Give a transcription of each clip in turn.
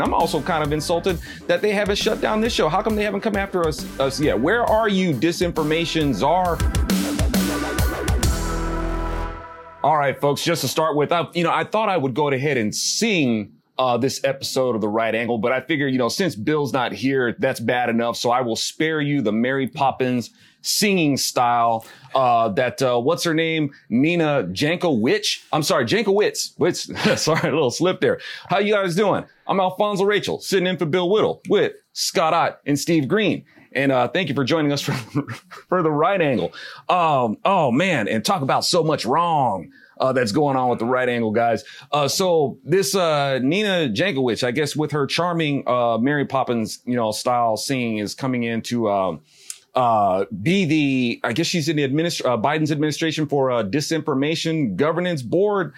I'm also kind of insulted that they haven't shut down this show. How come they haven't come after us, us yet? Where are you, disinformation czar? All right, folks, just to start with, I, you know, I thought I would go ahead and sing uh, this episode of The Right Angle, but I figure, you know, since Bill's not here, that's bad enough. So I will spare you the Mary Poppins singing style uh, that, uh, what's her name? Nina Jankowicz. I'm sorry, Jankowicz. Witz. sorry, a little slip there. How you guys doing? I'm Alfonso Rachel, sitting in for Bill Whittle with Scott Ott and Steve Green. And uh, thank you for joining us for, for the right angle. Um, oh man, and talk about so much wrong uh, that's going on with the right angle guys. Uh, so this uh, Nina Jankowicz, I guess, with her charming uh, Mary Poppins, you know, style singing, is coming into um, uh, be the. I guess she's in the administ- uh, Biden's administration for a disinformation governance board,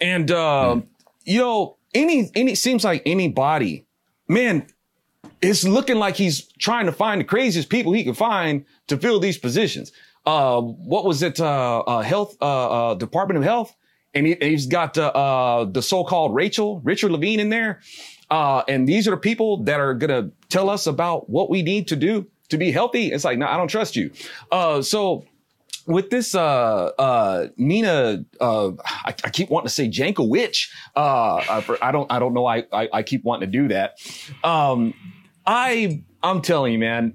and mm. you know, any any seems like anybody, man. It's looking like he's trying to find the craziest people he can find to fill these positions uh, what was it? Uh, uh health, uh, uh, Department of Health. And he, has got, uh, the so-called Rachel, Richard Levine in there. and these are the people that are going to tell us about what we need to do to be healthy. It's like, no, I don't trust you. so with this uh uh Nina uh I, I keep wanting to say Jankowicz uh I don't I don't know I, I, I keep wanting to do that um I I'm telling you man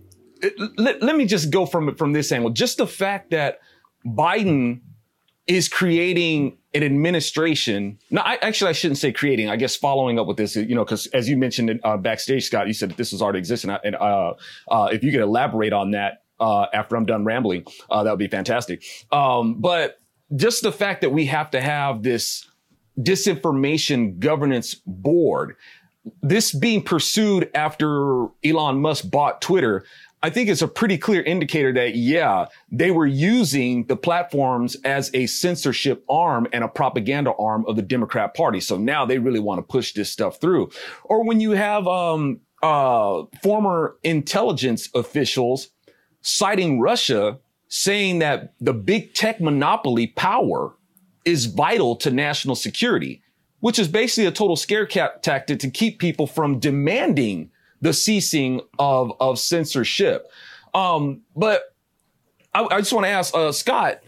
let, let me just go from from this angle. Just the fact that Biden is creating an administration. No, I, actually, I shouldn't say creating. I guess following up with this, you know, because as you mentioned uh, backstage, Scott, you said that this was already existing. And uh, uh, if you could elaborate on that uh, after I'm done rambling, uh, that would be fantastic. Um, but just the fact that we have to have this disinformation governance board, this being pursued after Elon Musk bought Twitter, I think it's a pretty clear indicator that, yeah, they were using the platforms as a censorship arm and a propaganda arm of the Democrat Party. So now they really want to push this stuff through. Or when you have um, uh, former intelligence officials citing Russia, saying that the big tech monopoly power is vital to national security, which is basically a total scare tactic to keep people from demanding the ceasing of of censorship. Um, but I, I just want to ask uh, Scott,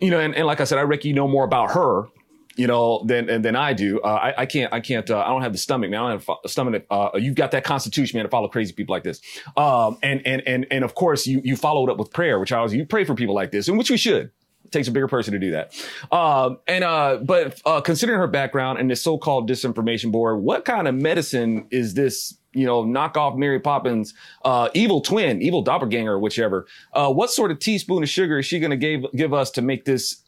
you know, and, and, like I said, I reckon you know more about her, you know, than than I do. Uh, I, I, can't, I can't, uh, I don't have the stomach, man. I don't have a stomach. Uh, you've got that constitution, man, to follow crazy people like this. Um, and and and and of course, you you followed up with prayer, which I was you pray for people like this, and which we should. Takes a bigger person to do that. Um, and uh, but uh, considering her background and this so-called disinformation board, what kind of medicine is this you know, knock off Mary Poppins, uh, evil twin, evil doppelganger, whichever. Uh, what sort of teaspoon of sugar is she going to give give us to make this,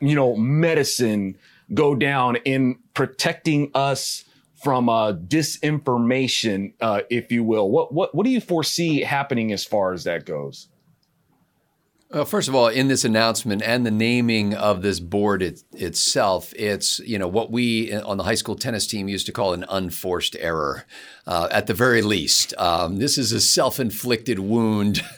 you know, medicine go down in protecting us from uh, disinformation, uh, if you will? What what what do you foresee happening as far as that goes? Well, first of all, in this announcement and the naming of this board it, itself, it's you know what we on the high school tennis team used to call an unforced error. Uh, at the very least, um, this is a self-inflicted wound.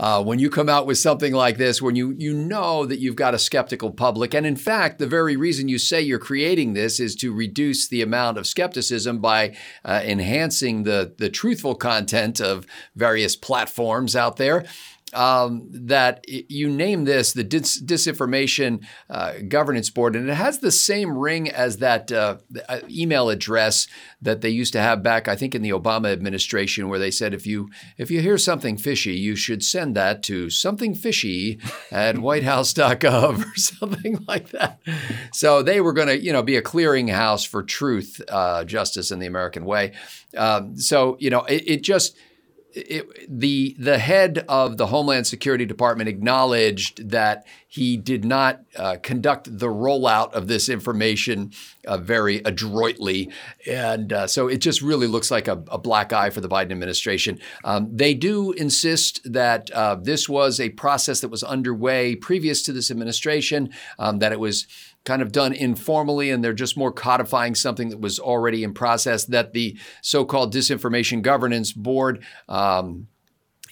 Uh, when you come out with something like this, when you you know that you've got a skeptical public, and in fact, the very reason you say you're creating this is to reduce the amount of skepticism by uh, enhancing the the truthful content of various platforms out there um, that you name this the Dis- Disinformation uh, Governance Board, and it has the same ring as that uh, uh, email address that they used to have back, I think, in the Obama administration, where they said if you if you hear something fishy, you should send that to something fishy at whitehouse.gov or something like that. So they were going to, you know, be a clearinghouse for truth, uh, justice, and the American way. Um, so you know, it, it just it, the the head of the Homeland Security Department acknowledged that he did not uh, conduct the rollout of this information uh, very adroitly, and uh, so it just really looks like a, a, black eye for the Biden administration. Um, they do insist that uh, this was a process that was underway previous to this administration, um, that it was kind of done informally and they're just more codifying something that was already in process that the so-called disinformation governance board um,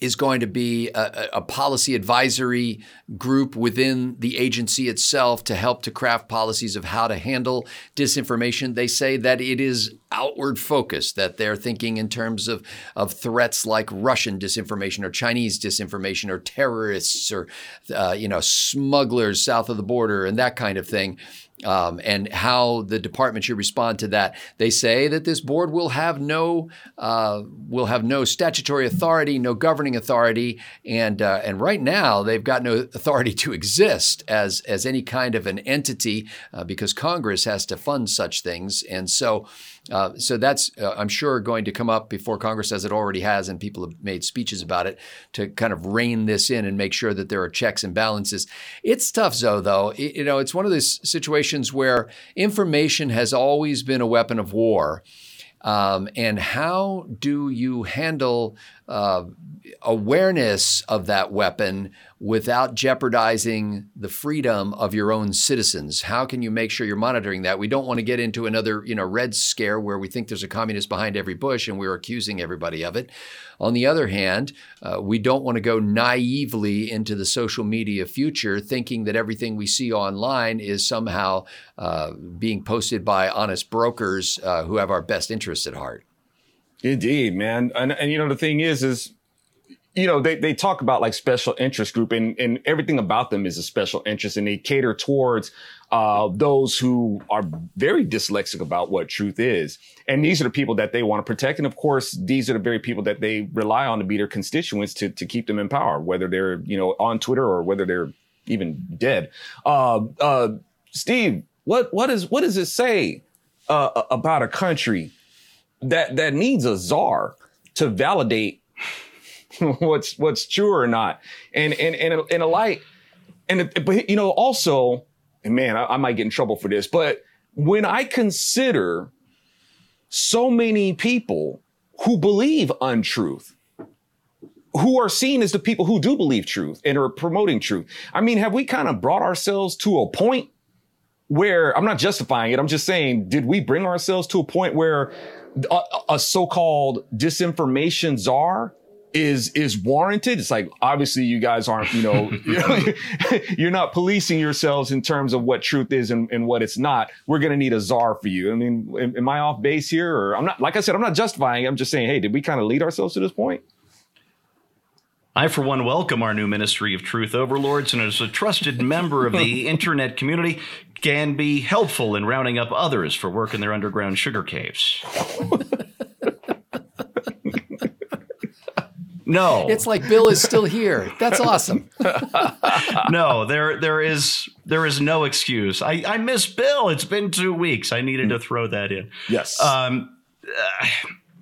is going to be a, a, policy advisory group within the agency itself to help to craft policies of how to handle disinformation. They say that it is outward focused, that they're thinking in terms of, of threats like Russian disinformation or Chinese disinformation or terrorists or uh, you know smugglers south of the border and that kind of thing um, and how the department should respond to that. They say that this board will have no uh, will have no statutory authority, no governing authority, and uh, and right now they've got no authority to exist as as any kind of an entity uh, because Congress has to fund such things, and so. Uh, so that's, uh, I'm sure, going to come up before Congress, as it already has, and people have made speeches about it to kind of rein this in and make sure that there are checks and balances. It's tough, Zoe, though. It, you know, it's one of those situations where information has always been a weapon of war. Um, and how do you handle uh, awareness of that weapon without jeopardizing the freedom of your own citizens? How can you make sure you're monitoring that? We don't want to get into another, you know, red scare where we think there's a communist behind every bush and we're accusing everybody of it. On the other hand, uh, we don't want to go naively into the social media future thinking that everything we see online is somehow uh, being posted by honest brokers uh, who have our best interests at heart. Indeed, man. And, and you know, the thing is, is you know, they, they talk about like special interest group and, and everything about them is a special interest and they cater towards uh, those who are very dyslexic about what truth is. And these are the people that they want to protect. And of course, these are the very people that they rely on to be their constituents to, to keep them in power, whether they're, you know, on Twitter or whether they're even dead. Uh, uh, Steve, what, what is, what does it say, uh, about a country that, that needs a czar to validate what's what's true or not. And and and in a light, and but you know also, and man, I, I might get in trouble for this, but when I consider so many people who believe untruth, who are seen as the people who do believe truth and are promoting truth. I mean, have we kind of brought ourselves to a point where I'm not justifying it. I'm just saying, did we bring ourselves to a point where a, a so-called disinformation czar is is warranted. It's like obviously you guys aren't, you know, you're not policing yourselves in terms of what truth is and, and what it's not. We're gonna need a czar for you. I mean, am, am I off base here? Or I'm not like I said, I'm not justifying. I'm just saying, hey, did we kind of lead ourselves to this point? I, for one, welcome our new ministry of truth overlords, and as a trusted member of the internet community, can be helpful in rounding up others for work in their underground sugar caves. No. It's like Bill is still here. That's awesome. no, there there is there is no excuse. I, I miss Bill. It's been two weeks. I needed to throw that in. Yes. Um, uh,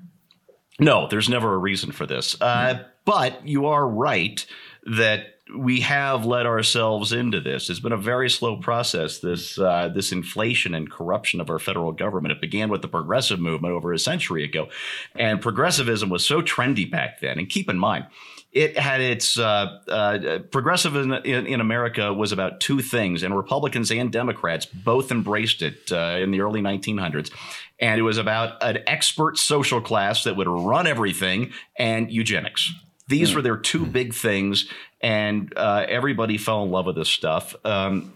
no, there's never a reason for this. Uh, but you are right that we have led ourselves into this. It's been a very slow process. This uh, this inflation and corruption of our federal government. It began with the progressive movement over a century ago, and progressivism was so trendy back then. And keep in mind, it had its uh, uh, progressive in, in, in, America was about two things, and Republicans and Democrats both embraced it uh, in the early 1900s. And it was about an expert social class that would run everything and eugenics. These mm. were their two big things, and uh, everybody fell in love with this stuff. Um,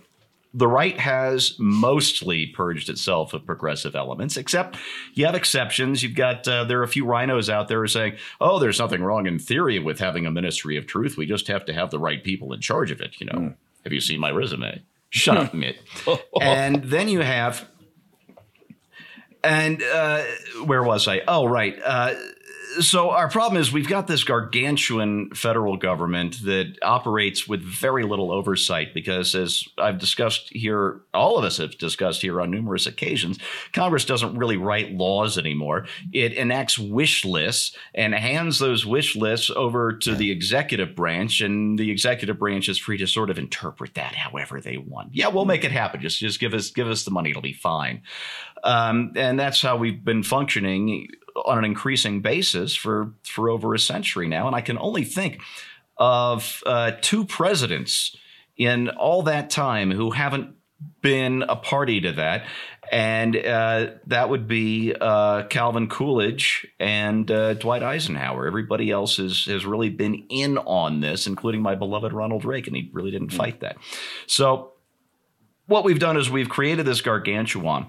the right has mostly purged itself of progressive elements, except you have exceptions. You've got uh, there are a few rhinos out there saying, "Oh, there's nothing wrong in theory with having a ministry of truth. We just have to have the right people in charge of it." You know, mm. have you seen my resume? Shut up, Mitt. and then you have, and uh, where was I? Oh, right. Uh, so our problem is we've got this gargantuan federal government that operates with very little oversight because as I've discussed here, all of us have discussed here on numerous occasions, Congress doesn't really write laws anymore. It enacts wish lists and hands those wish lists over to the executive branch and the executive branch is free to sort of interpret that however they want. Yeah, we'll make it happen. Just just give us give us the money, it'll be fine. Um, and that's how we've been functioning on an increasing basis for for over a century now. And I can only think of uh, two presidents in all that time who haven't been a party to that. and uh, that would be uh, Calvin Coolidge and uh, Dwight Eisenhower. Everybody else has has really been in on this, including my beloved Ronald Reagan. He really didn't fight that. So what we've done is we've created this gargantuan,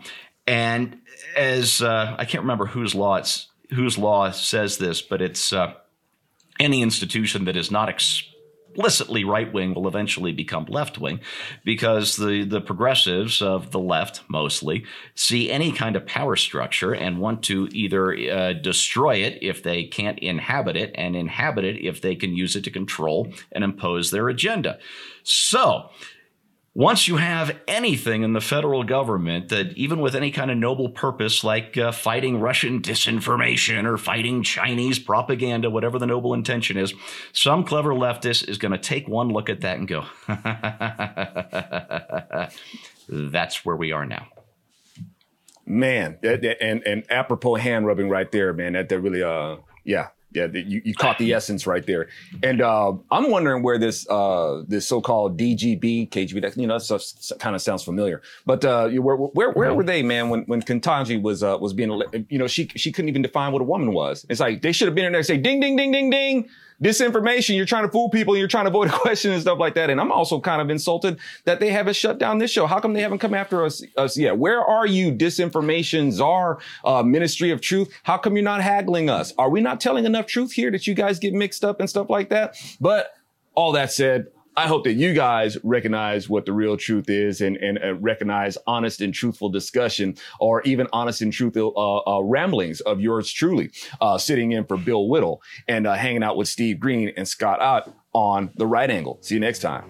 and as uh, I can't remember whose law it's whose law says this, but it's uh, any institution that is not explicitly right wing will eventually become left wing because the, the progressives of the left mostly see any kind of power structure and want to either uh, destroy it if they can't inhabit it and inhabit it if they can use it to control and impose their agenda. So, once you have anything in the federal government that, even with any kind of noble purpose, like uh, fighting Russian disinformation or fighting Chinese propaganda, whatever the noble intention is, some clever leftist is going to take one look at that and go, that's where we are now. Man, and and apropos hand rubbing right there, man. That that really, uh, yeah, yeah, the, you, you caught the essence right there. And uh, I'm wondering where this uh, this so-called DGB, KGB, that, you know, that stuff kind of sounds familiar. But uh, where where, where were they, man, when when Ketanji was uh, was being, you know, she she couldn't even define what a woman was. It's like they should have been in there and say, ding, ding, ding, ding, ding disinformation. You're trying to fool people. You're trying to avoid a question and stuff like that. And I'm also kind of insulted that they haven't shut down this show. How come they haven't come after us, us yet? Where are you, disinformation czar, uh, ministry of truth? How come you're not haggling us? Are we not telling enough truth here that you guys get mixed up and stuff like that? But all that said, I hope that you guys recognize what the real truth is and, and uh, recognize honest and truthful discussion or even honest and truthful uh, uh, ramblings of yours truly, uh, sitting in for Bill Whittle and uh, hanging out with Steve Green and Scott Ott on the right angle. See you next time.